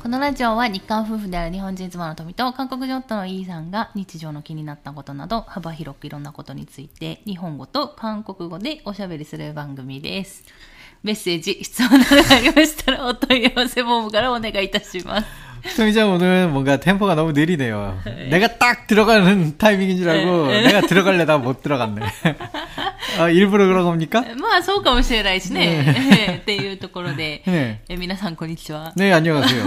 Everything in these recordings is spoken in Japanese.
このラジオは日韓夫婦である日本人妻の富と韓国女夫のイーさんが日常の気になったことなど幅広くいろんなことについて日本語と韓国語でおしゃべりする番組です。メッセージ、質問などがありましたらお問い合わせフォームからお願いいたします。 소희자 오늘 뭔가 템포가 너무 느리네요. 내가 딱 들어가는 타이밍인 줄 알고 내가 들어갈래다 못 들어갔네. 아, 일부러 그런 겁니까? まあそうかもしれないしね。っていうところで、 네. え皆さんこんにちは。 네, 안녕하세요.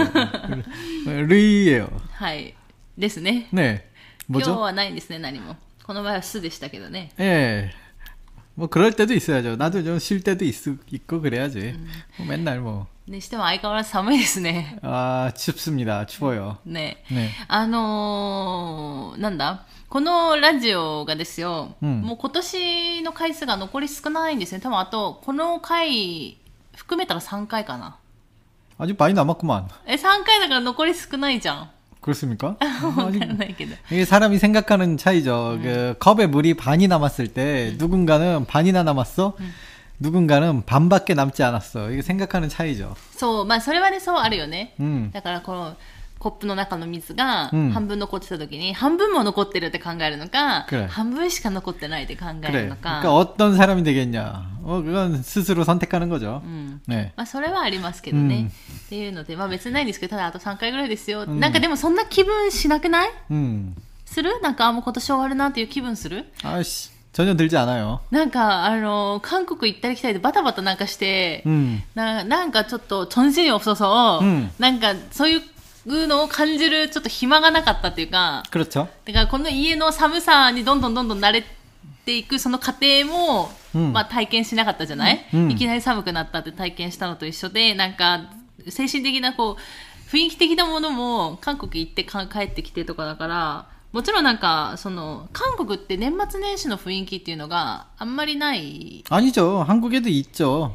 루이예요. はい。ですね。 네. 今日 뭐죠? はないんですね、何も。この前はすでしたけどね。 예. 뭐 그럴 때도 있어야죠. 나도 좀 쉴 때도 있, 있고 그래야지. 뭐 맨날 뭐. にしても相変わらず寒いですね。 아, 춥습니다. 추워요. ね。 네. あのーなんだこのラジオがですよ、うんもう今年の回数が残り少ないんですね。多分あと、この回含めたら3回かな。 아주 많이 남았구만. え、3回だから残り少ないじゃん。 그렇습니까? わかんないけど。 이게 사람이 생각하는 차이죠. 그 컵에 물이 반이 남았을 때 누군가는 반이나 남았어. 누군가는 반밖에 남지 않았어. 이게 생각하는 차이죠. そう、まあそれはね、そうあるよね。 음. だからこの コップの中の水がうん半分残ってた時に、半分も残ってるって考えるのか、 그래 半分しか残ってないって考え 그래. るのか。 그러니까 어떤 사람이 되겠냐. 어, 그건 스스로 선택하는 거죠. うん。 네. まあ、それはありますけどね。うんっていうので、まあ別にないんですけど、ただあと3回ぐらいですよ。んなんかでもそんな気分しなくない 음. するなんか、あもう今年終わるなっていう気分する 아씨. 전혀 들지 않아요. なんか、あの、韓国行ったり来たりでバタバタなんかして、 음. ななんかちょっと、チョンシに없어서、 うんなんかそういう のを感じるちょっと暇がなかったっていうか、 그렇죠. だからこの家の寒さにどんどんどんどん慣れていくその過程も、うんまあ体験しなかったじゃない、うんいきなり寒くなったって体験したのと一緒で、なんか精神的なこう、雰囲気的なものも韓国行ってか帰ってきてとかだから、もちろんなんか、その、韓国って年末年始の雰囲気っていうのがあんまりない。 아니죠. 한국에도 있죠.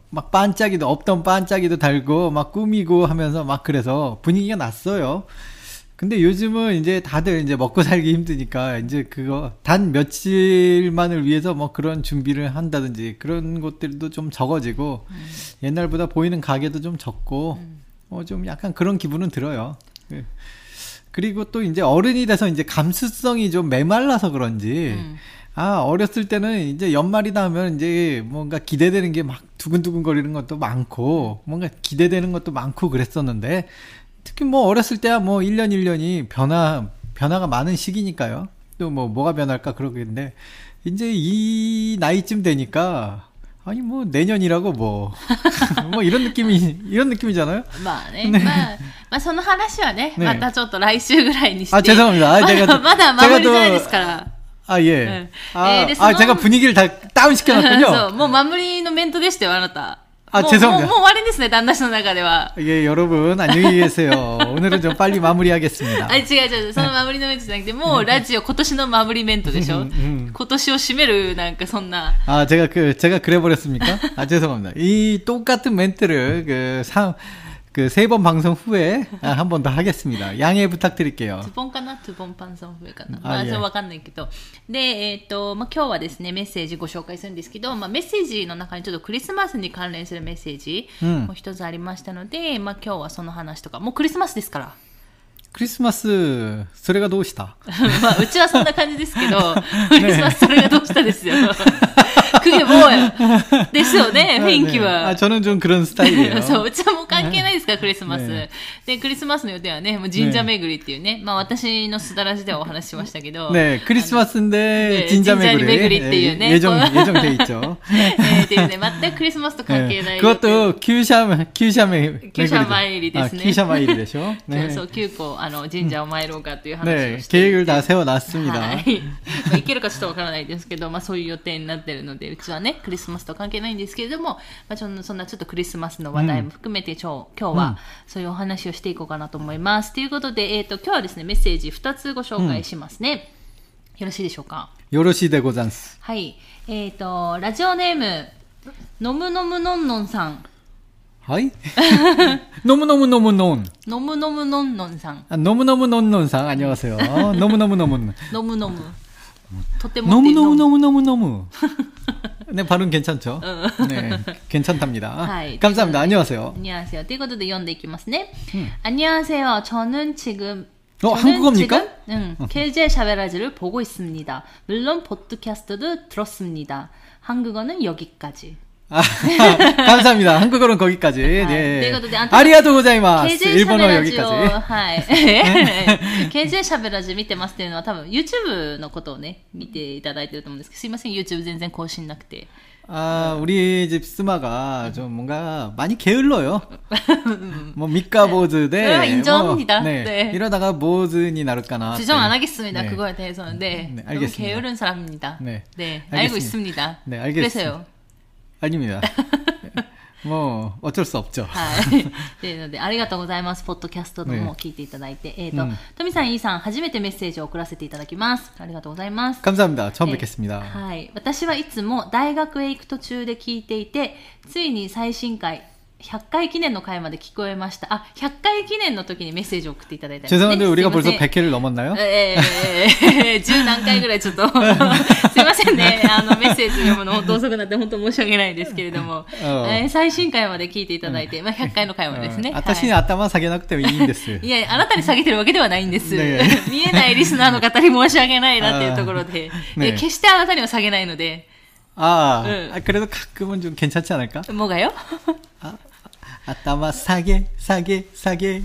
막 반짝이도, 없던 반짝이도 달고, 막 꾸미고 하면서 막 그래서 분위기가 났어요. 근데 요즘은 이제 다들 이제 먹고 살기 힘드니까 이제 그거 단 며칠만을 위해서 뭐 그런 준비를 한다든지 그런 것들도 좀 적어지고 옛날보다 보이는 가게도 좀 적고 어, 좀 약간 그런 기분은 들어요. 그- 그리고 또 이제 어른이 돼서 이제 감수성이 좀 메말라서 그런지 음. 아, 어렸을 때는 이제 연말이다 하면 이제 뭔가 기대되는 게 막 두근두근 거리는 것도 많고, 뭔가 기대되는 것도 많고 그랬었는데, 특히 뭐 어렸을 때야 뭐 1년 1년이 변화, 변화가 많은 시기니까요. 또 뭐 뭐가 변할까 그러겠는데, 이제 이 나이쯤 되니까, 아니 뭐 내년이라고 뭐, 뭐 이런 느낌이, 이런 느낌이잖아요? まあね、まあ、まあその話はね、ねまたちょっと来週ぐらいにして。 아, 죄송합니다. 아, ま 제가 だ 또- まだ守り 제가 たい 또- ですから。 아, 예. 네. 아, 예, 그래서 아, 너무- 제가 분위기를 다 다운 そ 시켜놨군요. う、もう守りのメントでしたよ、あなた。あもう죄송합니다 もうもう終わりですね、旦那氏の中では。 예, 여러분, 안녕히 계세요. 오늘은 좀 빨리 마무리하겠습니다. あ、違う違う、その守りのメントじゃなくて、もうラジオ今年の守りメントでしょうんうん今年を締める、なんかそんな。 아, 제가 그, 제가 그래버렸습니까? 아, 죄송합니다. 이 똑같은 멘트를 그, 삼, 그, 세 번 방송 후에 한 번 더 하겠습니다. 양해 부탁드릴게요. ズボンかなトゥボンパンソン笛かなあまあ、いえそれわかんないけど。で、えっ、と、まあ、今日はですね、メッセージご紹介するんですけど、まあ、メッセージの中にちょっとクリスマスに関連するメッセージうんも一つありましたので、まあ、今日はその話とか、もうクリスマスですから。 크리스마스, 소리가 도시다. まあ、うちはそんな感じですけど、クリスマスそれがどうしたですよ。 クゲボーですよね、雰囲気 네. は。 아, 저는 좀 그런 스타일이에요. そう、うちはもう関係ないですから、クリスマス。ねで、クリスマスの予定はね、もう神社巡りっていうね、まあ私のすだらじではお話ししましたけど、 네, 크리스마스인데 네, 진짜 진짜 매구리 매구리っていうね 예, 예정 거- 예정돼 있죠. えーっていうね、全くクリスマスと関係ない 네, 。 그것도 큐샤 큐샤 매 큐샤 마일이 아, ですね。 큐샤 마일이 되죠. そうそう、9個、あの、神社を参ろうかという話を 네, していて。 계획을 다 세워놨습니다. はい。まあ、いけるかちょっとわからないですけど、まあそういう予定になってるので、 うちはね、クリスマスと関係ないんですけれども、まあ、ちょそんなちょっとクリスマスの話題も含めて、今日今日はそういうお話をしていこうかなと思います。ということで、えっ、と、今日はですね、メッセージ2つご紹介しますね。よろしいでしょうかよろしいでござんす。はい。えっ、と、ラジオネーム、のむのむのんのんさん。はいノムノムノムノン。のむのむのんのんさん。 아, 너무너무넌넌상 안녕하세요. 너무너무너무. のむのむ。とても 너무 너무 너무 너무 너무. 네 발음 괜찮죠? 어. 네 괜찮답니다. 감사합니다. 안녕하세요. 안녕하세요. 띠거드도 연대 이기마스네. 안녕하세요. 저는 지금 어, 한국어입니까? 응, 어. 켈제 샤베라즈를 보고 있습니다. 물론 보드캐스트도 들었습니다. 한국어는 여기까지. 아, 감사합니다. 한국어는 거기까지. 네, 네. 이것도 안- 아리가토 고자이마스. KJ 일본어 シャベラジオ 여기까지. はい。KJ シャベラジ見てますっていうのは多分 YouTube のことをね、見ていただいてると思うんですけど、すいません、YouTube 全然更新なくて。 아, 우리 집 스마가 좀 뭔가 많이 게을러요. 뭐 밑가보즈 대. 아, 인정합니다. 뭐, 네. 네. 이러다가 모즈니 나를까나. 주정 안 하겠습니다. 네. 그거에 대해서는. 네. 네, 너무 알겠습니다. 게으른 사람입니다. 네. 알고 알겠습니다. 있습니다. 네, 알겠습니다. 그래서요. 아닙니다. 뭐 어쩔 수 없죠. はい。というので、ありがとうございます。ポッドキャストもね聞いていただいて。えっ、と、うんトミさん、イーさん、初めてメッセージを送らせていただきます。ありがとうございます。 감사합니다. 처음 네. 뵙겠습니다. はい。私はいつも大学へ行く途中で聞いていて、ついに最新回、 100回記念の回まで聞こえました。あ、100回記念の時にメッセージを送っていただいたんですね。 죄송한데 우리가 すいませ 벌써 ん 100회를 넘었나요? ええ十何回ぐらいちょっと、すいませんね、あの、メッセージ読むの本当遅くなって本当申し訳ないですけれども、えー最新回まで聞いていただいて、まあ、100回の回までですね。 어, はい 아타시는 아따마 사게なくてもいいんです.いや、あなたに下げてるわけではないんです。ね見えないリスナーの方に申し訳ないなっていうところで、あーねえ決してあなたには下げないので、 아, 네. 아, 그래도 가끔은 좀 괜찮지 않을까? もがよ。 아따마 사게 사게 사게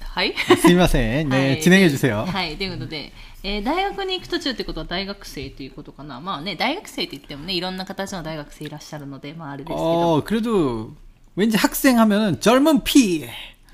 はい。 스미마센. 네, はい 진행해 주세요. はい、ということで、えー大学に行く途中ってことは大学生ということかな。まあね、大学生って言ってもね、いろんな形の大学生いらっしゃるので、まああれですけど。 어, 그래도 왠지 학생 하면은 젊은 피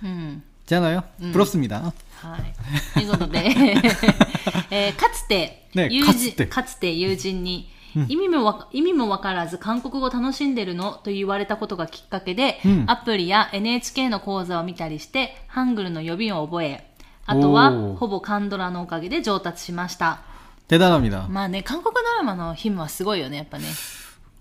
うん。 잖아요. 부럽습니다. はい。ということで、えーかつて、ね友かつて人、かつて友人に、 意味もわか意味もわからず韓国語楽しんでるのと言われたことがきっかけで、うんアプリや NHK の講座を見たりして、ハングルの予備を覚え、あとはおーほぼカンドラのおかげで上達しました。 대단합니다. まあね、韓国ドラマの頻はすごいよね、やっぱね。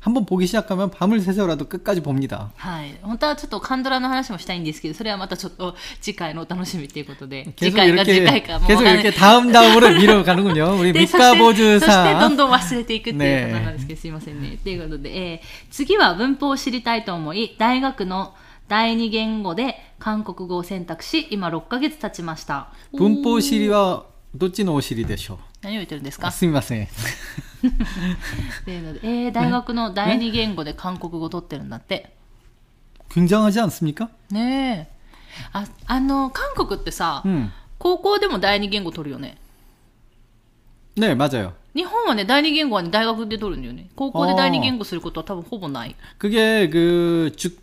한 번 보기 시작하면 밤을 새서라도 끝까지 봅니다. はい。本当はちょっとカンドラの話もしたいんですけど、それはまたちょっと次回のお楽しみということで。次 계속 回か次 이렇게 回かもう 계속 わかんない 이렇게 다음 다음으로 밀어가는군요. 우리 でそしてそしてど 밑가보즈상 んどん忘れていくっていうねことなんですけど、すいませんね。ということで、えー次は文法を知りたいと思い、大学の第二言語で韓国語を選択し、今6ヶ月経ちました。 분포 시리와 도찌노 오시리 되쇼. 何を言ってるんですか 아, 스미마세. っていうので、えー大学の第二言語で韓国語を取ってるんだって。 굉장하지 않습니까? ねえ。あ、あの、韓国ってさ、 음. 高校でも第二言語取るよね。 네, 맞아요. 日本はね、第二言語はね、大学で取るんだよね。高校で第二言語することは多分ほぼない。 그게 그 주,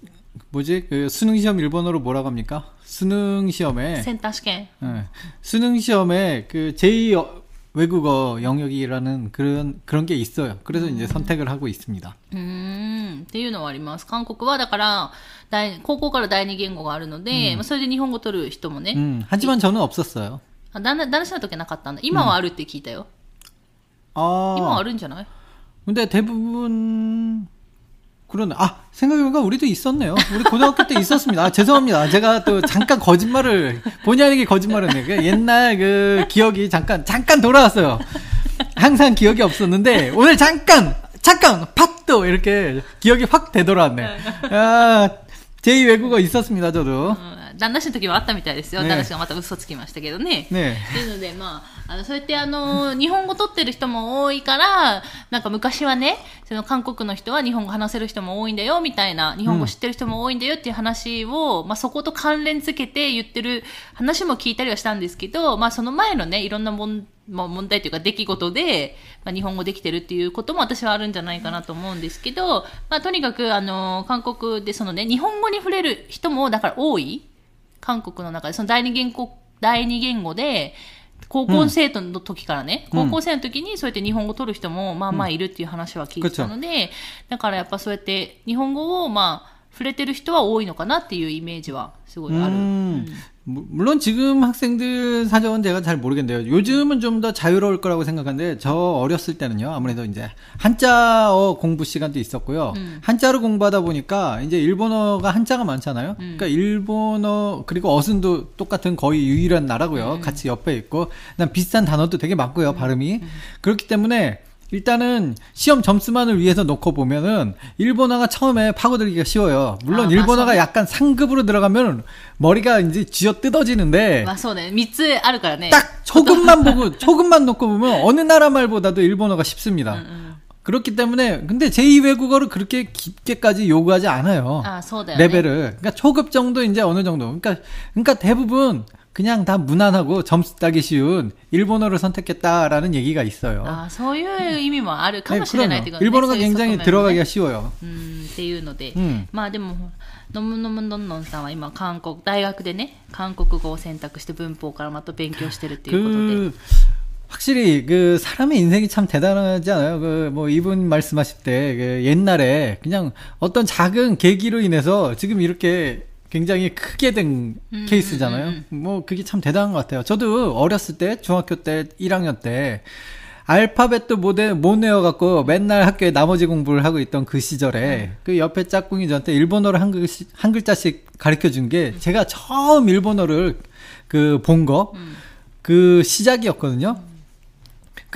뭐지? 그 수능 시험 일본어로 뭐라고 합니까? 수능 시험에 センター試験。 예. 수능 시험에 그 제2 어- 외국어 영역이라는 그런 그런 게 있어요. 그래서 이제 선택을 하고 있습니다. うーん。っていうのはあります。韓国はだから、第高校から第二言語があるので、まあそれで日本語取る人もね。 음, 하지만 저는 없었어요. あだんだん、男子の時はなかったんだ。今はあるって聞いたよ。今は 아, あるんじゃない 근데 대부분 그러네. 아, 생각해보니까 우리도 있었네요. 우리 고등학교 때 있었습니다. 아, 죄송합니다. 제가 또 잠깐 거짓말을, 본의 아니게 거짓말을 했네요. 그 옛날 그 기억이 잠깐, 잠깐 돌아왔어요. 항상 기억이 없었는데, 오늘 잠깐, 잠깐, 팍또 이렇게 기억이 확 되돌아왔네. 아, 제2 외국어 있었습니다, 저도. うん 旦那氏の時はあったみたいですよ。ね旦那氏がまた嘘つきましたけどね。ねっていうので、まあ、 あの、そうやってあの、日本語取ってる人も多いから、なんか昔はね、その韓国の人は日本語話せる人も多いんだよ、みたいな、日本語知ってる人も多いんだよっていう話を、まあそこと関連付けて言ってる話も聞いたりはしたんですけど、まあその前のね、いろんな問まあ、問題というか出来事で、まあ、日本語できてるっていうことも私はあるんじゃないかなと思うんですけど、まあ、とにかく、あの、韓国でそのね、日本語に触れる人も、だから多い。韓国の中で、その第二言語、第二言語で、高校生徒の時からね、うん。高校生の時にそうやって日本語を取る人もまあまあいるっていう話は聞いてたので、だからやっぱそうやって日本語をまあ触れてる人は多いのかなっていうイメージはすごいある。 음, 무- 물론 지금 학생들 사정은 제가 잘 모르겠는데요. 요즘은 좀 더 자유로울 거라고 생각하는데 저 어렸을 때는요. 아무래도 이제 한자어 공부 시간도 있었고요. 한자로 공부하다 보니까 이제 일본어가 한자가 많잖아요. 그러니까 일본어 그리고 어순도 똑같은 거의 유일한 나라고요. 같이 옆에 있고 그다음 비슷한 단어도 되게 많고요. 발음이 그렇기 때문에 일단은 시험 점수만을 위해서 놓고 보면은 일본어가 처음에 파고들기가 쉬워요. 물론 아, 일본어가 맞아. 약간 상급으로 들어가면 머리가 이제 쥐어 뜯어지는데 맞아네. 밑에 아르까네. 딱 조금만 보고 조금만 놓고 보면 어느 나라 말보다도 일본어가 쉽습니다. 음, 음. 그렇기 때문에 근데 제2 외국어를 그렇게 깊게까지 요구하지 않아요. 아, 레벨을. 그러니까 초급 정도 이제 어느 정도. 그러니까 그러니까 대부분 그냥 다 무난하고 점수 따기 쉬운 일본어를 선택했다라는 얘기가 있어요. あそういう意味もあるか 네, もしれないっていうことね 일본어가 そういう 굉장히 側面もね 들어가기가 쉬워요. うんっていうので、うんまあでものむのむのんのんさんは今韓国大学でね韓国語を選択して文法からまた勉強してるっていうことで 그 확실히 그 사람의 인생이 참 대단하지 않아요? 그 뭐 이분 말씀하실 때 그 옛날에 그냥 어떤 작은 계기로 인해서 지금 이렇게 굉장히 크게 된 음, 케이스잖아요. 음, 뭐 그게 참 대단한 것 같아요. 저도 어렸을 때 중학교 때 1학년 때 알파벳도 못, 외- 못 외워갖고 맨날 학교에 나머지 공부를 하고 있던 그 시절에 그 옆에 짝꿍이 저한테 일본어를 한, 글, 한 글자씩 가르쳐 준 게 제가 처음 일본어를 그 본 거, 그 시작이었거든요.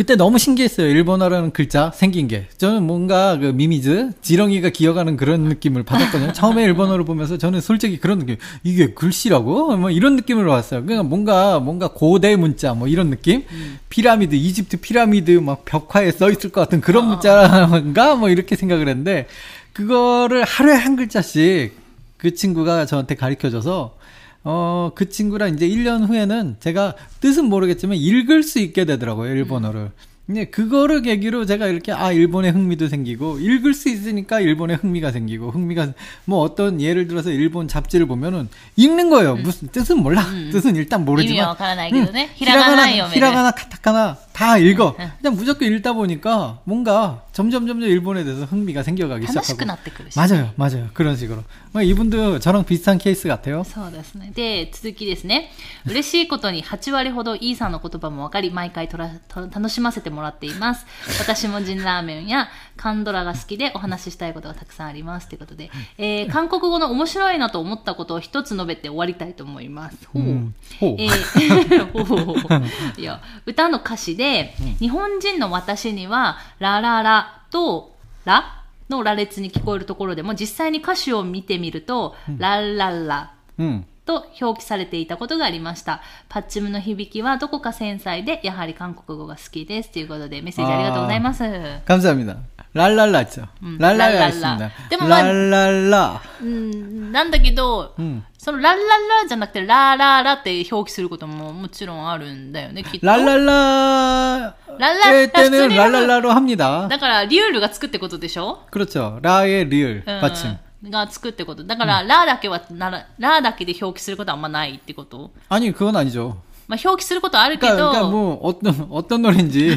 그때 너무 신기했어요. 일본어라는 글자 생긴 게. 저는 뭔가 그 미미즈, 지렁이가 기어가는 그런 느낌을 받았거든요. 처음에 일본어를 보면서 저는 솔직히 그런 느낌. 이게 글씨라고? 뭐 이런 느낌을 받았어요. 그러니까 뭔가, 뭔가 고대 문자 뭐 이런 느낌? 피라미드, 이집트 피라미드 막 벽화에 써 있을 것 같은 그런 문자인가? 뭐 이렇게 생각을 했는데, 그거를 하루에 한 글자씩 그 친구가 저한테 가르쳐 줘서 어, 그 친구랑 이제 1년 후에는 제가 뜻은 모르겠지만 읽을 수 있게 되더라고요, 일본어를. 음. 근데 그거를 계기로 제가 이렇게 아 일본의 흥미도 생기고 읽을 수 있으니까 일본의 흥미가 생기고 흥미가 뭐 어떤 예를 들어서 일본 잡지를 보면은 읽는 거예요 음. 무슨 뜻은 몰라 음. 뜻은 일단 모르지만 음, 히라가나 히라가나 카타카나 다 읽어 그냥 무조건 읽다 보니까 뭔가 점점 점점 일본에 대해서 흥미가 생겨가기 楽しく 시작하고. なってくるし 맞아요, 맞아요. 그런 식으로. 뭐 이분도 저랑 비슷한 케이스 같아요. そうですね。で、続きですね。嬉しいことに8割ほどイーさんの言葉も分かり、毎回とらと楽しませてもらっています。私もジンラーメンや カンドラが好きでお話ししたいことがたくさんあります。ということで、えー韓国語の面白いなと思ったことを一つ述べて終わりたいと思います。ほう。 음, 호. えーほうほうほういや歌の歌詞で、日本人の私には、ラララとラの羅列に聞こえるところでも、実際に歌詞を見てみると、ラララ 음. と表記されていたことがありました。パッチムの響きはどこか繊細で、やはり韓国語が好きです。ということで、メッセージありがとうございます。 감사합니다. 랄랄라 있죠. 음, 랄랄라 랄랄라. 있습니다. 근데 뭐 만- 랄랄라. うん、なんだけど、 음. そのラッラッラじゃなくて、ラーラーラって表記することももちろんあるんだよね、きっと。 랄랄라. 랄랄라, 의 때는 소리를- 랄랄라로 합니다. だから、リュールがつくってことでしょ 그렇죠. 라의 리을 うん 받침. がつくってこと。だから、ラーだけはなら、ラーだけで表記することはあんまないってこと 아니 그건 아니죠. まあ、表記することあるけ 그러니까, ど、 그러니까 뭐 어떤 어떤 노래인지.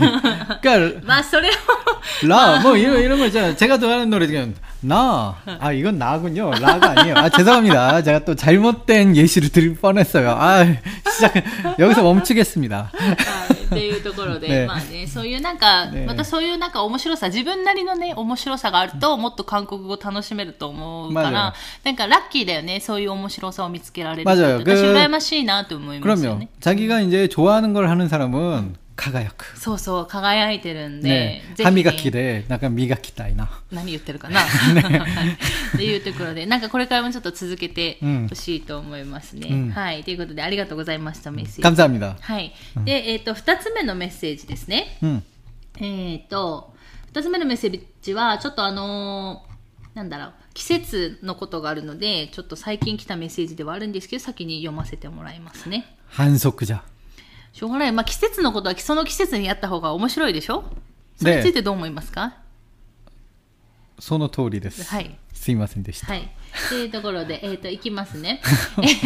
그러니까 まあ、それを、 라, 뭐, 이런, 이런 거 있잖아요. 제가 좋아하는 노래 중에, 나. 아, 이건 나군요. 라가 아니에요. 아, 죄송합니다. 제가 또 잘못된 예시를 드릴 뻔했어요. 아, 시작, 여기서 멈추겠습니다. はいっていうところで、ねまあね、そういうなんか、ねまたそういうなんか面白さ、自分なりのね、面白さがあると、もっと韓国語楽しめると思うか 맞아요 ら、なんかラッキーだよね、そういう面白さを見つけられる 맞아요 って私、 그 羨ましいなと思いますよ 그럼요. ね。 자기가 이제 좋아하는 걸 하는 사람은 輝く。そうそう、輝いてるんで、ねぜひね歯磨きで、なんか磨きたいな。何言ってるかな、っていうところで、なんかこれからもちょっと続けてほしいと思いますね。うんはい。ということで、ありがとうございました、メッセージ。 감사합니다。 はい。で、えっ、と、二つ目のメッセージですね。うん。えっ、と、二つ目のメッセージは、ちょっとあのーなんだろう、季節のことがあるので、ちょっと最近来たメッセージではあるんですけど、先に読ませてもらいますね。 한속じゃ。 しょうがない。まあ、季節のことはその季節にやった方が面白いでしょそれについてどう思いますか、その通りです。はい。すいませんでした。はい。というところで、えっ、と、いきますね。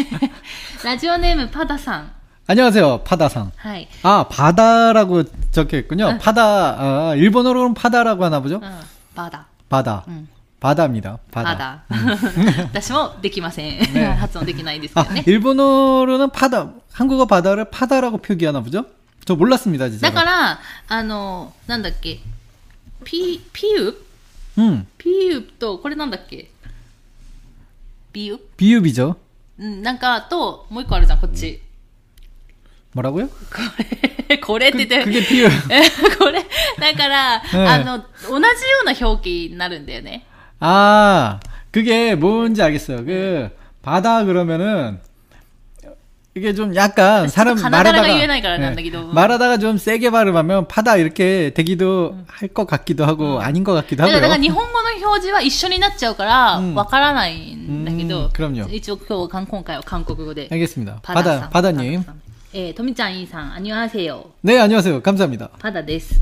ラジオネームパダさん。 안녕하세요. 파다상. はい。 아, 바다라고 적혀 있군요. 파다, 아, 일본어로는 파다라고 하나 보죠? うん。パダ。 바다. うん。 바다입니다. パ 바다. ダ。私もできません。ね発音できないですけ 아, どね。 일본어로는 파다, 한국어 바다를 파다라고 표기하나 보죠? 저 몰랐습니다, 진짜. だから、あの、なんだっけ。ピ、ピュ 음, ピュと、これなんだっけビュ 비읍이죠. うん、なんか、と、もう一個あるじゃん、こっち。 뭐라고요? これ、これって言って 그, 그게 비읍. これ、だから、ねあの、同じような表記になるんだよね。 아, 그게 뭔지 알겠어요. 그, 바다 그러면은, 이게 좀 약간 사람 가나다라가 말하다가 유행하니까 네, 난다기도. 말하다가 좀 세게 발음하면 파다 이렇게 되기도 할 것 같기도 하고 아닌 것 같기도 だから、だから 하고요. 日本語の表示は一緒になっちゃうから、うんわからないんだけど、うん그럼요 一応今日、今回は韓国語で。 알겠습니다. パダ 바다 さん 바다님. さんえー、とみちゃん、いいさん、あにわせよ。 네 안녕하세요. 감사합니다. パダです。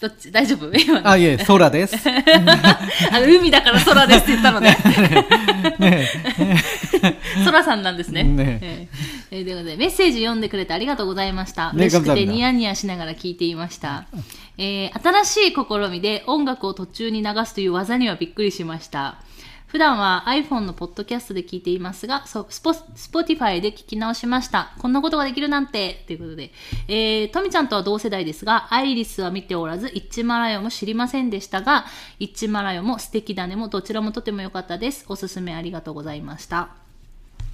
どっち？大丈夫？あ、いえ、空です。あの海だから空ですって言ったので、ね。空さんなんですね。ねえー、ということで、メッセージ読んでくれてありがとうございました。嬉しくてニヤニヤしながら聞いていました。えー、新しい試みで音楽を途中に流すという技にはびっくりしました。普段は iPhone のポッドキャストで聞いていますが、そうスポ Spotify で聞き直しました。こんなことができるなんて、ということで。えー、トミちゃんとは同世代ですが、アイリスは見ておらず、イッチマラヨも知りませんでしたが、イッチマラヨも素敵だねもどちらもとても良かったです。おすすめありがとうございました。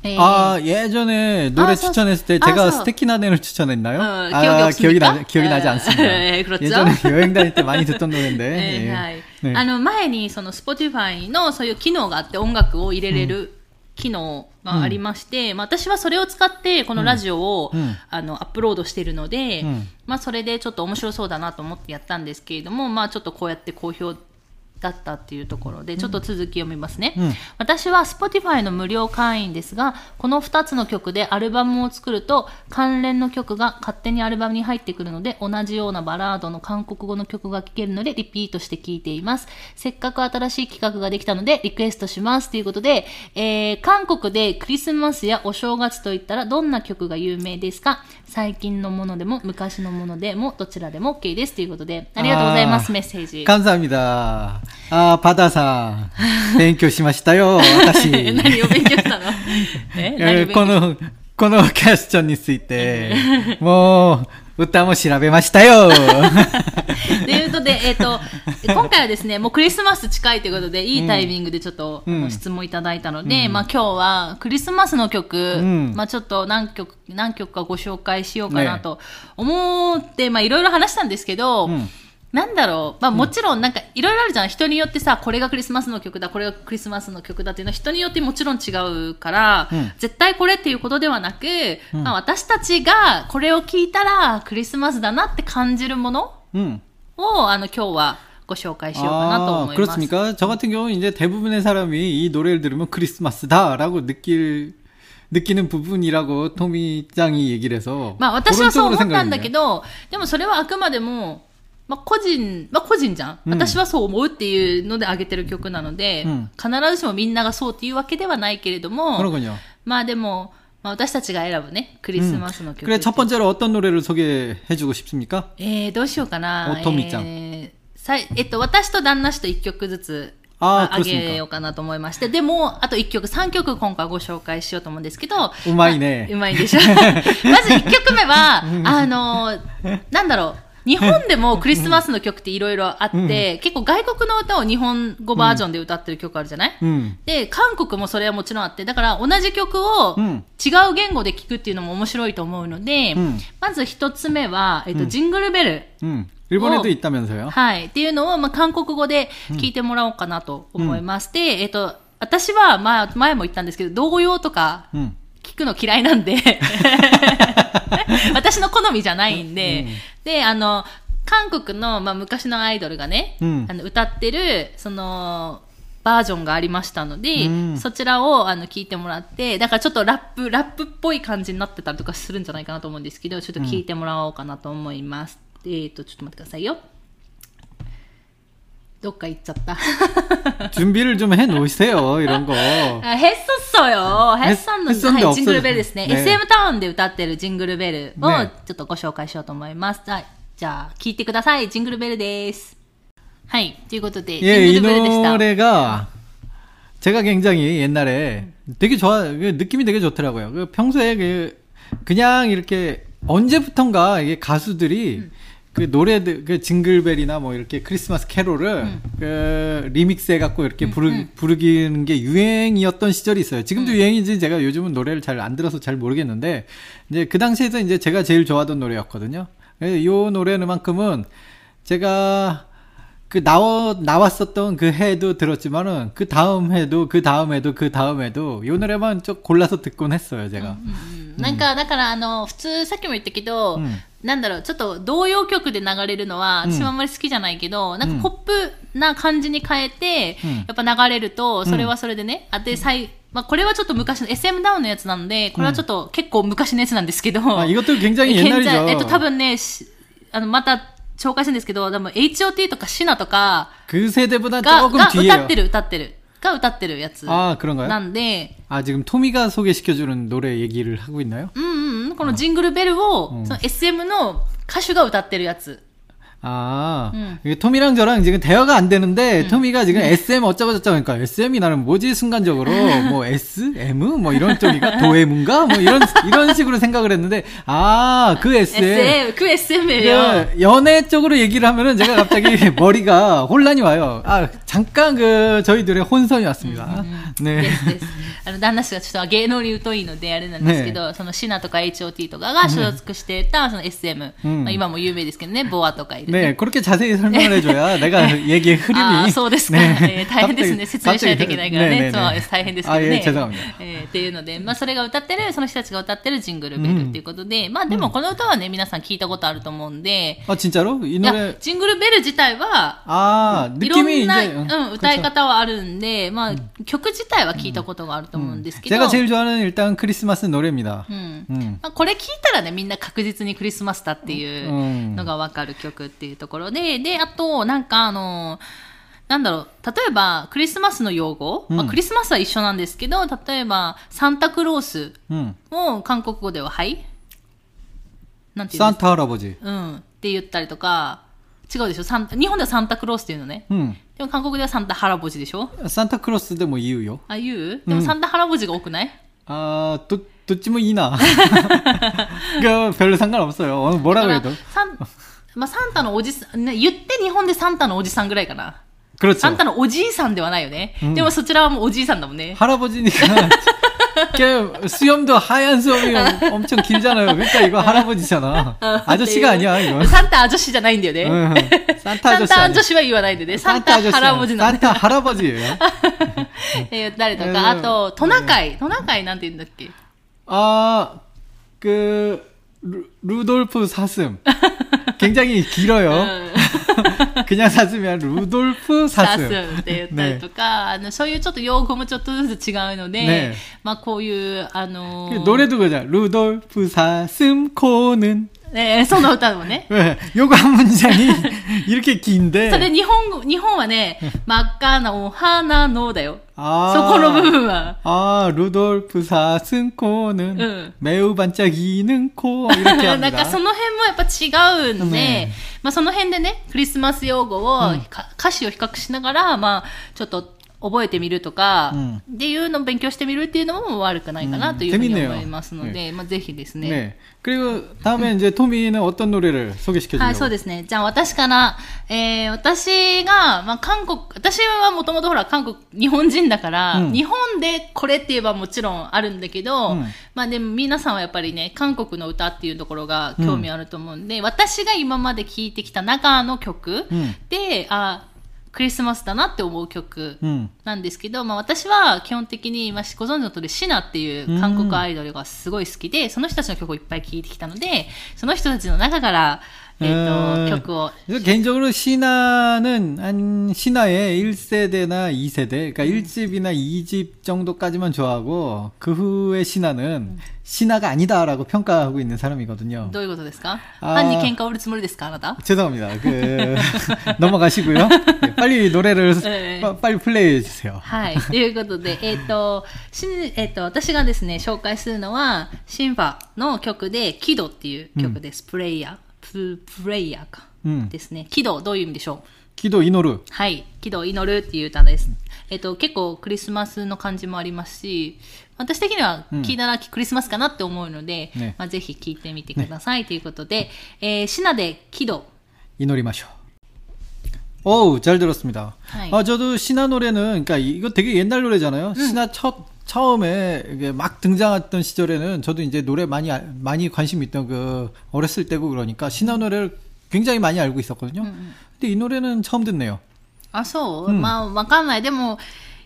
네. 아 예전에 노래 아, 추천했을 때 아, 제가 아, 스테키나 네를 추천했나 요? 어, 기억이 아, 기억 이, 나, 기억이 나지 않습니 다. 네, 그렇 죠? 예전에 여행 다닐 때 많이 듣던 노래인 데. 네, 네. 네. あの前にその Spotify のそういう機能があって音楽を入れれる、機能がありまして、うん、まあ、私はそれを使ってこのラジオを、うん、あのアップロードしているので、うん、まあ、それでちょっと面白そうだなと思ってやったんですけれども、まあ、ちょっとこうやって好評だったっていうところで、ちょっと続き読みますね。うん私は Spotify の無料会員ですが、この2つの曲でアルバムを作ると、関連の曲が勝手にアルバムに入ってくるので、同じようなバラードの韓国語の曲が聴けるので、リピートして聴いています。せっかく新しい企画ができたので、リクエストします。ということで、えー、韓国でクリスマスやお正月といったら、どんな曲が有名ですか最近のものでも、昔のものでも、どちらでも OK です。ということで、ありがとうございます、あーメッセージ。 감사합니다. ああ、パダさん、勉強しましたよ、私。何を勉強したの？えこの、このキャスチョンについて、もう、歌も調べましたよ。ということで、えっ、ー、と、今回はですね、もうクリスマス近いということで、いいタイミングでちょっと、うん、質問いただいたので、うん、まあ今日はクリスマスの曲、うん、まあちょっと何曲、何曲かご紹介しようかなと思って、ね、まあいろいろ話したんですけど、うん。なんだろう、まあもちろんなんかいろいろあるじゃん。人によってさ、これがクリスマスの曲だ、これがクリスマスの曲だっていうのは人によってもちろん違うから、うん絶対これっていうことではなく、まあ私たちがこれを聞いたらクリスマスだなって感じるもの 음. をあの今日はご紹介しようかなと 아, 思います。 그렇습니까? 저 같은 경우는 이제 대부분의 사람이 이 노래를 들으면 크리스마스다라고 느낄, 느끼는 부분이라고 토미 짱이 얘기를 해서. まあ私はそう思ったんだ 생각했네요. けど、でもそれはあくまでも、 まあ、個人、まあ、個人じゃん、うん、私はそう思うっていうので上げてる曲なので、うん、必ずしもみんながそうっていうわけではないけれども、그렇まあでも、まあ、私たちが選ぶね、クリスマスの曲。うん、그첫번째로어떤노래를소개해주고싶습니까えー、どうしようかな。おとみちゃん。えー、さえっと、私と旦那氏と一曲ずつ。あ、まあ、げようかなと思いまして。でも、あと一曲、三曲今回ご紹介しようと思うんですけど。うまいね。うまいでしょ。まず一曲目は、あの、なんだろう。日本でもクリスマスの曲っていろいろあって、結構外国の歌を日本語バージョンで歌ってる曲あるじゃない、うん。で、韓国もそれはもちろんあって、だから同じ曲をうん違う言語で聴くっていうのも面白いと思うので、うんまず一つ目は、えっと、ジングルベル。 음. 일본에도 있다면서요? はい。っていうのを、まあ、韓国語で聞いてもらおうかなと思います。で、えっと、私は、まあ、前も言ったんですけど、童謡とか 음. 聞くの嫌いなんで、私の好みじゃないんで、で、あの、韓国の、まあ、昔のアイドルがね、うん。あの歌ってる、その、バージョンがありましたので、うん。そちらをあの聞いてもらって、だからちょっとラップ、ラップっぽい感じになってたりとかするんじゃないかなと思うんですけど、ちょっと聞いてもらおうかなと思います。えっ、と、ちょっと待ってくださいよ。 どっか行っちゃった。 준비를 좀 해 놓으세요. 이런 거. あヘッソッソよ。ヘッソンの、ヘッソンではい、ジングルベルですね。ね SM タウンで歌ってるジングルベルをねちょっとご紹介しようと思います。はいじゃあ、聞いてください。ジングルベルです。はい。ということで、ジ 예, ン 이 グルベルでした。 노래가 제가 굉장히 옛날에 되게 좋아, 그 느낌이 되게 좋더라고요. 그 평소에 그 그냥 이렇게 언제부턴가 이게 가수들이 그 노래들, 그 징글벨이나 뭐 이렇게 크리스마스 캐롤을 그 리믹스 해갖고 이렇게 부르, 부르기는 게 유행이었던 시절이 있어요. 지금도 유행인지 제가 요즘은 노래를 잘 안 들어서 잘 모르겠는데 이제 그 당시에도 이제 제가 제일 좋아하던 노래였거든요. 그래서 이 노래만큼은 제가 그 나와 나왔었던 그 해도 들었지만은 그 다음 해도 그 다음 해도 그 다음 해도 요 노래만 좀 골라서 듣곤 했어요 제가. うんなんか、だから、あの、普通、さっきも言ったけど、うん なんだろう、ちょっと童謡曲で流れるのは、うん私もあんまり好きじゃないけど、なんうんかポップな感じに変えて、うんやっぱ流れると、それはそれでね、あ、で、最、まあ、これはちょっと昔の SM ダウンのやつなので、これはちょっと結構昔のやつなんですけど、 아 이것도 굉장히 現 옛날이죠. 在えっと、多分ね、しあの、また紹介するんですけど、でも HOT とかシナとか 그 세대보다 が、 조금 が歌 뒤에요. ってる、歌ってる。が歌ってるやつ。 아 그런가요? なんで、 아 지금 토미가 소개시켜주는 노래 얘기를 하고 있나요? うん うんうん、このジングルベルを、うんその SM の歌手が歌ってるやつ。 아, 음. 이게 토미랑 저랑 지금 대화가 안 되는데, 토미가 지금 SM 어쩌고 저쩌고 하니까, SM이 나는 뭐지? 순간적으로, 뭐, S? M? 뭐 이런 쪽이가? 도에문가? 뭐 이런, 이런 식으로 생각을 했는데, 아, 그 SM. SM、그 SM이에요. 그 연애 쪽으로 얘기를 하면은 제가 갑자기 머리가 혼란이 와요. 아, 잠깐 그, 저희들의 혼선이 왔습니다. で 네. すです。あの、旦那氏がちょっと芸能に疎いので、あれなんですけど、そのシナとか HOT とかが所属してた、その SM、うんまあ、今も有名ですけどね、ボアとかいる、 네, 그렇게 자세히 설명을 해줘야 내가 얘기의 흐름이. ああ、そうですか。えー大変ですね。 갑자기- 説明しないといけないからね。 갑자기- そう 네, 네, 네. 大変ですけど 아, ね。 예, 죄송합니다. えーっていうので、まあ、それが歌ってる、その人たちが歌ってるジングルベルっていうことで、まあ、でもこの歌はね、皆さん聞いたことあると思うんで、 아, 진짜로? 이 いや 노래. 、ジングルベル自体は、 아, いろ 느낌이 んな、 이제. うん、歌い方はあるんで、まあ、曲自体は聞いたことがあると思うんですけど、 제가 제일 좋아하는 일단 크리스마스 노래입니다. うん。 음. まあ、これ聞いたらね、みんな確実にクリスマスだっていううんのがわかる曲っていうところで、で、あと、なんかあの、なんだろう、例えば、クリスマスの用語、うんまあ、クリスマスは一緒なんですけど、例えば、サンタクロース 음. を韓国語では、はいなんて言うんです 산타 할아버지. かうん。って言ったりとか、違うでしょサンタ日本ではサンタクロースっていうのね。 음. でも韓国ではサンタハラボジでしょ 산타크로스도 뭐 이유요? あ、言うでもサンタハラボジが多くない、 아, 도, 도찌뭐 이나. 그 별로 상관없어요. 어, 뭐라고 だ 해도. からサン、まあ、サンタのおじさん、ね、言って日本でサンタのおじさんぐらいかな。 그렇죠. サンタのおじいさんではないよね。うんでもそちらはもうおじいさんだもんね。 할아버지니까 그 수염도 하얀 수염이 엄청 길잖아요. 그러니까 이거 할아버지잖아. 아저씨가 아니야 이거. サンタアジョシじゃないんだよね。 응, 산타 サン 아저씨 タア 아니야. ジョシは言わないでね。サンタ 아저씨 ハラボ 아니야. ジなんだ。 산타 할아버지예요. って言ったりとうんか、あと、トナカイ。トナカイなんて言うんだっけ 아, 그 루, 루돌프 사슴. 굉장히 길어요. うん。 그냥 사슴이야. 루돌프 サ 사슴. スって言ったりとか、あの、そういうちょっと用語もちょっとずつ違うので、ねまあこういう、あの 그 노래도 그잖아. 루돌프 사슴 코는 ね、その歌もね。 왜? 요거 한 문장이 이렇게 긴데. それ日本語、日本はね、真っ赤なお花のだよ。 아, そこの部分は。 아, 루돌프 사슴 코는 응. 매우 반짝이는 코 이렇게 なん 합니다. かその辺もやっぱ違うんで、ねまあその辺でね、クリスマス用語を、か歌詞を比較しながら、まあちょっと 覚えてみるとか、うんっていうのを勉強してみるっていうのも悪くないかなというふうに 재밌네요 思いますので、まあ、ぜひですね。 네. 그리고 다음에 이제 토미는 어떤 노래를 소개시켜 はい、 주려고? そうですね。じゃあ私から、えー、私が、まあ、韓国、私はもともとほら、韓国、日本人だから、うん日本でこれって言えばもちろんあるんだけど、うんまあでも皆さんはやっぱりね、韓国の歌っていうところが興味あると思うんで、私が今まで聴いてきた中の曲うんで、あ、 クリスマスだなって思う曲 음. なんですけど、まあ、私は基本的に、まあ、ご存知の通りシナっていう韓国アイドルがすごい好きで、その人たちの曲をいっぱい聴いてきたのでその人たちの中から、 えー、うんと曲を 그래서 개인적으로 신화는 한 신화의 1세대나 2세대, 그러니까 1집이나 2집 정도까지만 좋아하고 그 후에 신화는 신화가 아니다라고 평가하고 있는 사람이거든요. どういうことですかあー犯に喧嘩を売るつもりですかあなた 죄송합니다. 그 넘어가시고요. 네, 빨리 노래를 네. 빠- 빨리 플레이해 주세요. はい。ということで、えっ、と、しえっ、と、私がですね、紹介するのは、シンファの曲で、キドっていう曲です。プレイヤー。 ププレイヤーか。うんですね。キド、どういう意味でしょう 기도 이노르. はい。喜怒を祈るっていう歌です。えっと、結構クリスマスの感じもありますし、私的には聞いたらクリスマスかなって思うので、ねまあ、ぜひ聞いてみてくださいということで、えー、シナで喜怒。 이노리 마셔. 어우, 잘 들었습니다. 하이. 아, 저도 신화 노래는, 그러니까 이거 되게 옛날 노래잖아요. 신화 첫, 처음에 이게 막 등장했던 시절에는 저도 이제 노래 많이, 알- 많이 관심 있던 그, 어렸을 때고 그러니까 신화 노래를 굉장히 많이 알고 있었거든요. 근데 이 노래는 처음 듣네요. あ、そう、まあ、わかんない。でも、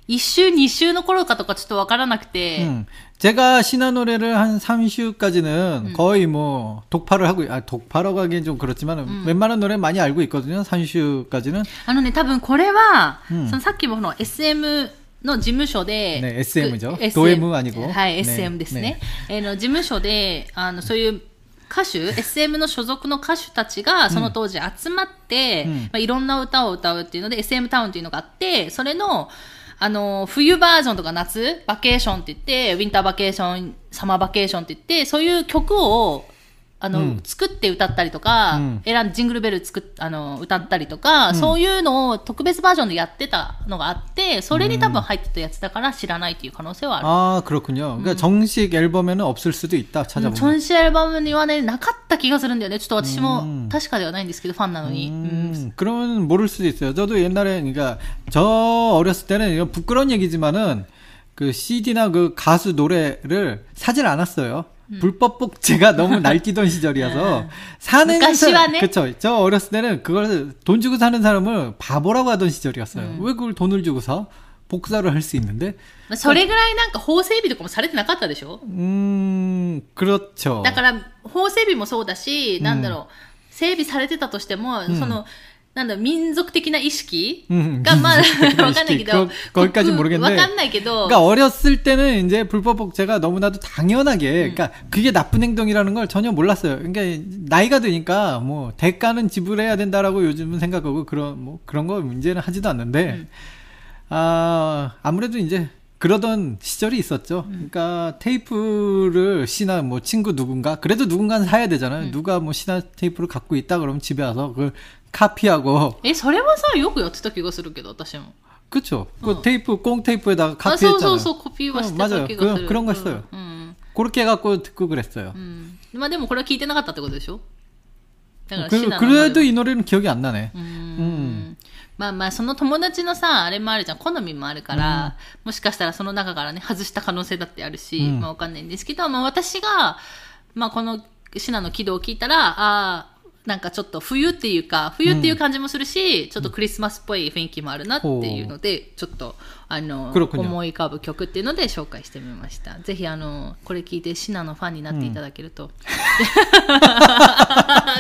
一週、二週の頃かとかちょっとわからなくて、 음. 제가 신화 노래를 한 3슈까지는 거의 뭐, 독파를 하고, 아, 독파라고 하기엔 좀 그렇지만, 웬만한 노래 많이 알고 있거든요. 3슈까지는. あのね、多分これは、うんそのさっきもこの SM の事務所で、ね SM じゃ SM アニゴはい、ね SM ですね。えーの事務所で、あの、そういう歌手、SM の所属の歌手たちが、その当時集まって、うん。まあ、いろんな歌を歌うっていうので、SM タウンっていうのがあって、それの、あの、冬バージョンとか夏、バケーションって言って、ウィンターバケーション、サマーバケーションって言って、そういう曲を、あの、うん作って歌ったりとか、うん選んジングルベル作っあの歌ったりとか、そういうのを特別バージョンでやってたのがあって、それに多分入ってたやつだから知らないっていう可能性はある。 아, 그렇군요. 그러니까 정식 앨범에는 없을 수도 있다. うんチ 찾아보면. ョンシアルバムにはね、なかった気がするんだよね。ちょっと私もうん確かではないんですけど、ファンなのに。うん 음, 그러면 모를 수도 있어요. 저도 옛날에, 그러니까, 저 어렸을 때는, 이거 부끄러운 얘기지만은, 그 CD나 그 가수 노래를 사질 않았어요. 불법 복제가 너무 날뛰던 시절이어서 사는昔はね. 그쵸 저 어렸을 때는 그걸 돈 주고 사는 사람을 바보라고 하던 시절이었어요. 음. 왜 그걸 돈을 주고 사? 복사를 할 수 있는데 まあそれぐらいなんか法整備とかもされてなかったでしょ 음 그렇죠. だから、法整備もそうだし、なんだろう、整備されてたとしても、その、 なんだろう、民族的な意識うんが、まあ、わ 민족적인 かんないけど 거 、 거기까지 모르겠는데 わかんないけど、 그러니까 어렸을 때는 이제 불법 복제가 너무나도 당연하게, 그러니까 그게 나쁜 행동이라는 걸 전혀 몰랐어요. 그러니까 나이가 드니까 뭐 대가는 지불해야 된다라고 요즘은 생각하고 그런 뭐 그런 거 문제는 하지도 않는데, 아 아무래도 이제 그러던 시절이 있었죠. 그러니까 테이프를 시나 뭐 친구 누군가 그래도 누군가는 사야 되잖아요. 누가 뭐 시나 테이프를 갖고 있다 그러면 집에 와서 그걸 카피하고 え、それはさ、よくやってた気がするけど、私も。 그쵸. 그 테이프 꽁 테이프에다가 あ、そう 카피했잖아요. そうそう、コピーはしてた 어, 気 맞아요. がする。 그, 그런 거 했어요. うん。うん。 그렇게 해갖고 듣고 그랬어요. うんまあでもこれは聞いてなかったってことでしょだから 그, シナの 그래도 이 노래는 기억이 안 나네. うーんまあまあ、その友達のさ、あれもあるじゃん、好みもあるから、もしかしたらその中からね、外した可能性だってあるし、うんまあわかんないんですけど、まあ私が、まあこのシナの軌道を聞いたら、ああ、 なんかちょっと冬っていうか、冬っていう感じもするし、ちょっとクリスマスっぽい雰囲気もあるなっていうので、ちょっと、あの、黒くに思い浮かぶ曲っていうので紹介してみました。ぜひあの、これ聞いてシナのファンになっていただけると。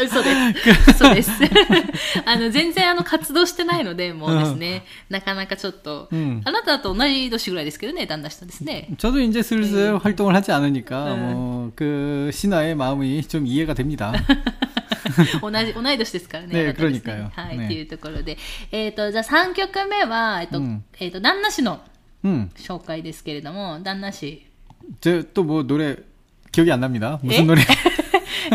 嘘です。嘘です。あの、全然あの、活動してないので、もうですね、なかなかちょっと、うんあなたと同い年ぐらいですけどね、旦那人ですね。 저도 이제 슬슬 활동을 하지 않으니까 네. 뭐 그 신화의 마음이 좀 이해가 됩니다. 同じ、同い年ですからね。ねあなたですね 그러니까요 はい、ねっていうところで。えっ、と、じゃあ3曲目は、えっ、と、うんえっ、と、旦那 氏の 음, 紹介ですけれども、旦那氏。 저 또 뭐 노래 기억이 안 납니다. 무슨 에? 노래?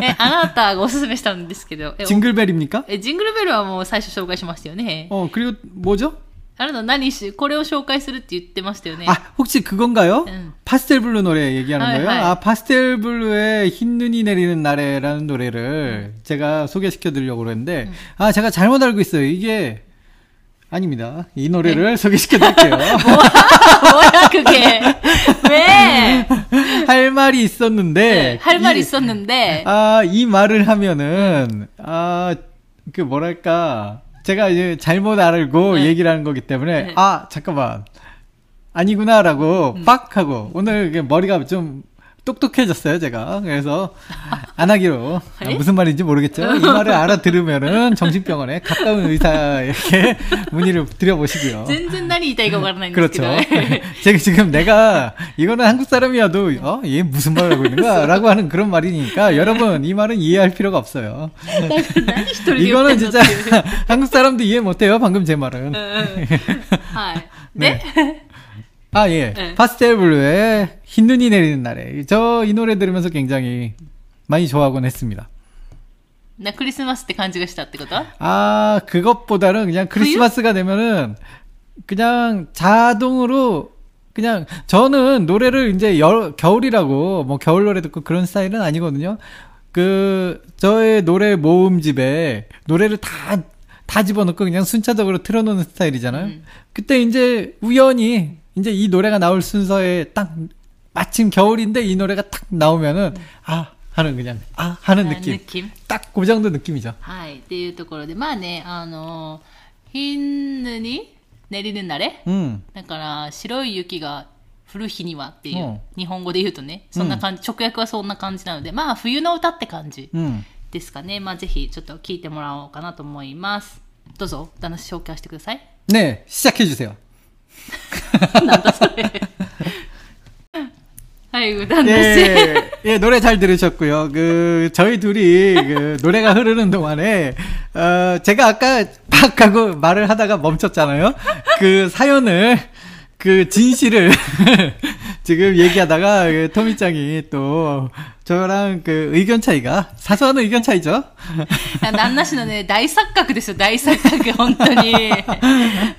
え、あなたがおすすめしたんですけど、え、 징글벨입니까? えジングルベルはもう最初紹介しましたよね。 어 그리고 뭐죠? あなた何し、これを紹介するって言ってましたよね。 아, 혹시 그건가요? 응. 파스텔 블루 노래 얘기하는 하이, 거예요? 하이. 아, 파스텔 블루의 흰 눈이 내리는 날에라는 노래를 제가 소개시켜 드리려고 그랬는데, 아, 제가 잘못 알고 있어요. 이게, 아닙니다. 이 노래를 소개시켜 드릴게요. 뭐야, 그게. 왜? 할 말이 있었는데, 할말 이- 있었는데. 아, 이 말을 하면은, 아, 그 뭐랄까. 제가 이제 잘못 알고 네. 얘기를 하는 거기 때문에, 네. 아, 잠깐만. 아니구나라고 빡 하고, 오늘 머리가 좀 똑똑해졌어요, 제가. 그래서 안 하기로. 아, 무슨 말인지 모르겠죠. 이 말을 알아들으면은 정신병원에 가까운 의사에게 문의를 드려보시고요. 찐찐날이 이다 이거 말하는 그렇죠. 제가 지금 내가 이거는 한국 사람이어도 어, 얘 무슨 말을 하고 있는가? 라고 하는 그런 말이니까 여러분 이 말은 이해할 필요가 없어요. 이거는 진짜 한국 사람도 이해 못해요. 방금 제 말은. 네? で、 아 예. 네. 파스텔 블루의 흰 눈이 내리는 날에 저 이 노래 들으면서 굉장히 많이 좋아하곤 했습니다. なクリスマスって感じがしたってこと 아 그것보다는 그냥 크리스마스가 되면은 그냥 자동으로 그냥 저는 노래를 이제 여, 겨울이라고 뭐 겨울 노래 듣고 그런 스타일은 아니거든요. 그 저의 노래 모음집에 노래를 다 다 집어넣고 그냥 순차적으로 틀어놓는 스타일이잖아요. 음. 그때 이제 우연히 이제 이 노래가 나올 순서에 딱 마침 겨울인데 이 노래가 딱 나오면은 아 하는 그냥 아 하는 あ 느낌. 느낌 딱 그 정도 느낌이죠. はい。っていうところで、まあね、あの、ひんぬに練りるなれ 음. だから、白い雪が降る日にはっていう、うん日本語で言うとね、そんな感じ、直訳はそんな感じなので、まあ、冬の歌って感じ 음. ですかね。まあ、ぜひ、ちょっと聞いてもらおうかなと思います。どうぞ、旦那紹介してください。 네, 시작해 주세요. 난다소리. 아이고 난다씨. 예, 예, 예, 노래 잘 들으셨고요. 그 저희 둘이 그 노래가 흐르는 동안에 어 제가 아까 팍 하고 말을 하다가 멈췄잖아요. 그 사연을 그 진실을 지금 얘기하다가 그 토미짱이 또 저랑 그 의견 차이가 사소한 의견 차이죠. 旦那氏のね、大錯覚ですよ、大錯覚、本当に。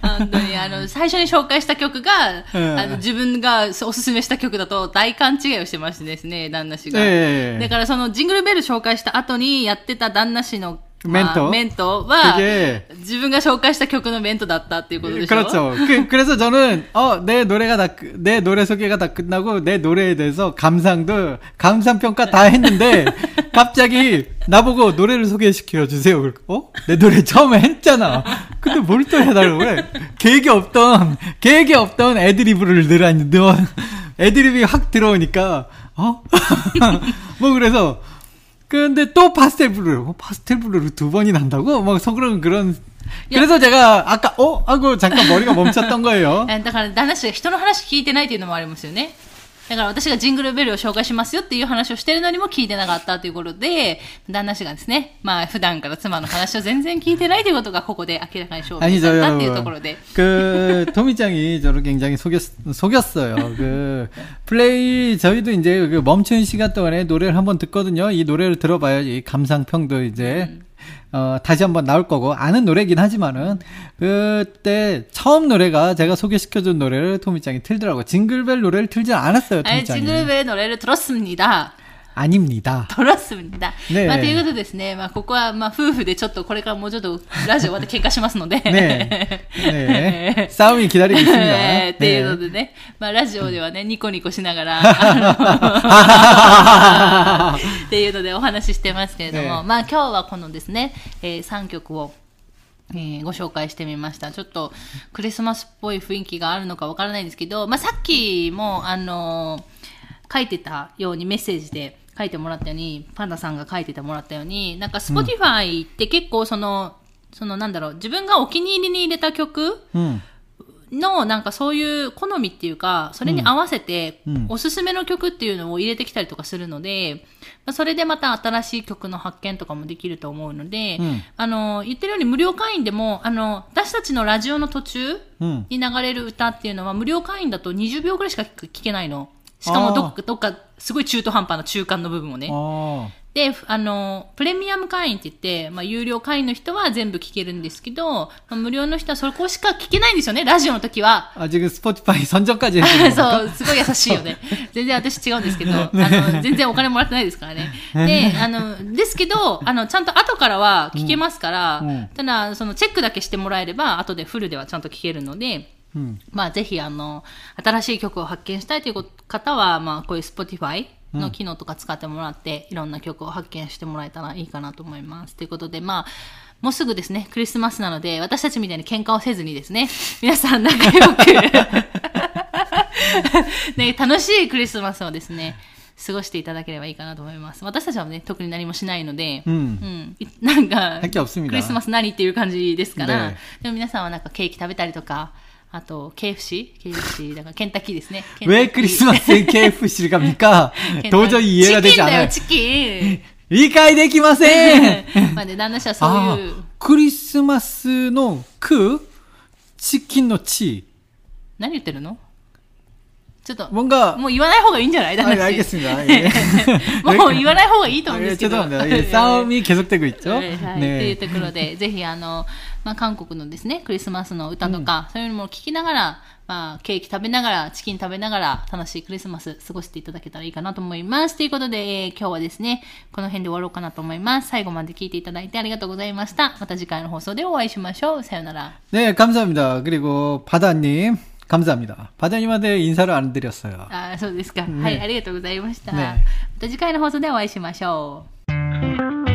本当に、あの、最初に紹介した曲が、うんあの、自分がおすすめした曲だと大勘違いをしてましてですね、旦那氏が。ええだからそのジングルベル紹介した後にやってた旦那氏の、 メントまあメントは 그게 、自分が紹介した曲のメントだったっていうことでしょ 그렇죠. 그, 그래서 저는 어 내 노래가 다 내 노래 소개가 다 끝나고 내 노래에 대해서 감상도 감상 평가 다 했는데 갑자기 나보고 노래를 소개시켜 주세요. 그러니까 어? 내 노래 처음에 했잖아. 근데 뭘 또 해달라고 그래? 계획이 없던 계획이 없던 애드리브를 늘어 넣어 애드리브가 확 들어오니까 어? 뭐 그래서 근데 또 파스텔 블루, 어, 파스텔 블루를 두 번이 난다고? 막 속으로는 그런. 그래서 제가 아까 어 하고 잠깐 머리가 멈췄던 거예요. えだから旦那氏が人の話聞いてないっていうのもありますよね。 だから私がジングルベルを紹介しますよっていう話をしてるのにも聞いてなかったということで、旦那氏がですね、まあ普段から妻の話を全然聞いてないということがここで明らかに証明 아니죠 されたっていうと 여러분. ころで。 그 토미짱이 저를 굉장히 속였 속였어요. 그 플레이 저희도 이제 그 멈춘 시간 동안에 노래를 한번 듣거든요. 이 노래를 들어봐야지 감상평도 이제 어, 다시 한번 나올 거고 아는 노래긴 하지만은 그때 처음 노래가 제가 소개시켜준 노래를 토미짱이 틀더라고 징글벨 노래를 틀진 않았어요. 토미짱이. 아니, 징글벨 노래를 들었습니다. 아닙니다. トロスムニだ。ねえまあということでですね、まあここはまあ夫婦でちょっとこれからもうちょっとラジオまで喧嘩しますので。 네. 네. 싸움이 기다리고 있습니다. えーっていうの 네. でね、まあラジオではね、ニコニコしながら、あのっていうのでお話ししてますけれども、ねまあ今日はこのですね、え3曲を、えーご紹介してみました。ちょっとクリスマスっぽい雰囲気があるのかわからないんですけど、まあさっきも、あの書いてたようにメッセージで 書いてもらったように、パンダさんが書いててもらったように、なんか Spotify って結構その、そのなんだろう、自分がお気に入りに入れた曲 음. のなんかそういう好みっていうか、それに合わせてうんおすすめの曲っていうのを入れてきたりとかするので、まあそれでまた新しい曲の発見とかもできると思うので、うんあの、言ってるように無料会員でも、あの、私たちのラジオの途中 음. に流れる歌っていうのは無料会員だと20秒ぐらいしか聞けないの。しかもどっかどっか、すごい中途半端な中間の部分をね。で、あの、プレミアム会員って言って、まあ、有料会員の人は全部聞けるんですけど、まあ、無料の人はそこしか聞けないんですよね、ラジオの時は。あ、自分、 Spotify30回 そう、すごい優しいよね。全然私違うんですけど、あの、全然お金もらってないですから ね。で、あの、ですけど、あの、ちゃんと後からは聞けますから、うんうん、ただ、その、チェックだけしてもらえれば、後でフルではちゃんと聞けるので、うん、まあぜひあの新しい曲を発見したいということ方は、まあ、こういう Spotify の機能とか使ってもらって、うん、いろんな曲を発見してもらえたらいいかなと思います。ということで、まあ、もうすぐですね、クリスマスなので、私たちみたいに喧嘩をせずにですね、皆さん仲良く。ね、楽しいクリスマスをですね、過ごしていただければいいかなと思います。私たちはね、特に何もしないので、うん。うん、なんか、クリスマス何っていう感じですから、でも皆さんはなんかケーキ食べたりとか、あと KFC?KFC、だからケンタッキーですね。 왜 크리스마스엔 KFC를 갑니까? ケンタッキー 도저히 이해가 チ 되지 キンだよ、 않아요. チキン 이해가できません! まあね、旦那氏はそう 아, いう、 크리스마스의 그 치킨의 치. 何言ってるの ちょっと、 뭔가 もう言わない方がいいんじゃない旦 아, 那 예, 氏。 알겠습니다. 예. もう言わない方がいいと思うん 예, ですけど。 죄송합니다. 예, 싸움이 계속되고 있죠. はいはい、っていう 네. ところで、ぜひあの、まあ、韓国のですね、クリスマスの歌とか、そういうのも聞きながら、まあ、ケーキ食べながら、チキン食べながら、楽しいクリスマス過ごしていただけたらいいかなと思います。ということで、えー今日はですね、この辺で終わろうかなと思います。最後まで聞いていただいてありがとうございました。また次回の放送でお会いしましょう。さようなら。 네, 감사합니다. 그리고 바다님, 감사합니다. 바다님한테 인사를 안 드렸어요. あーそうですか。ねはい、ありがとうございました。ねまた次回の放送でお会いしましょう。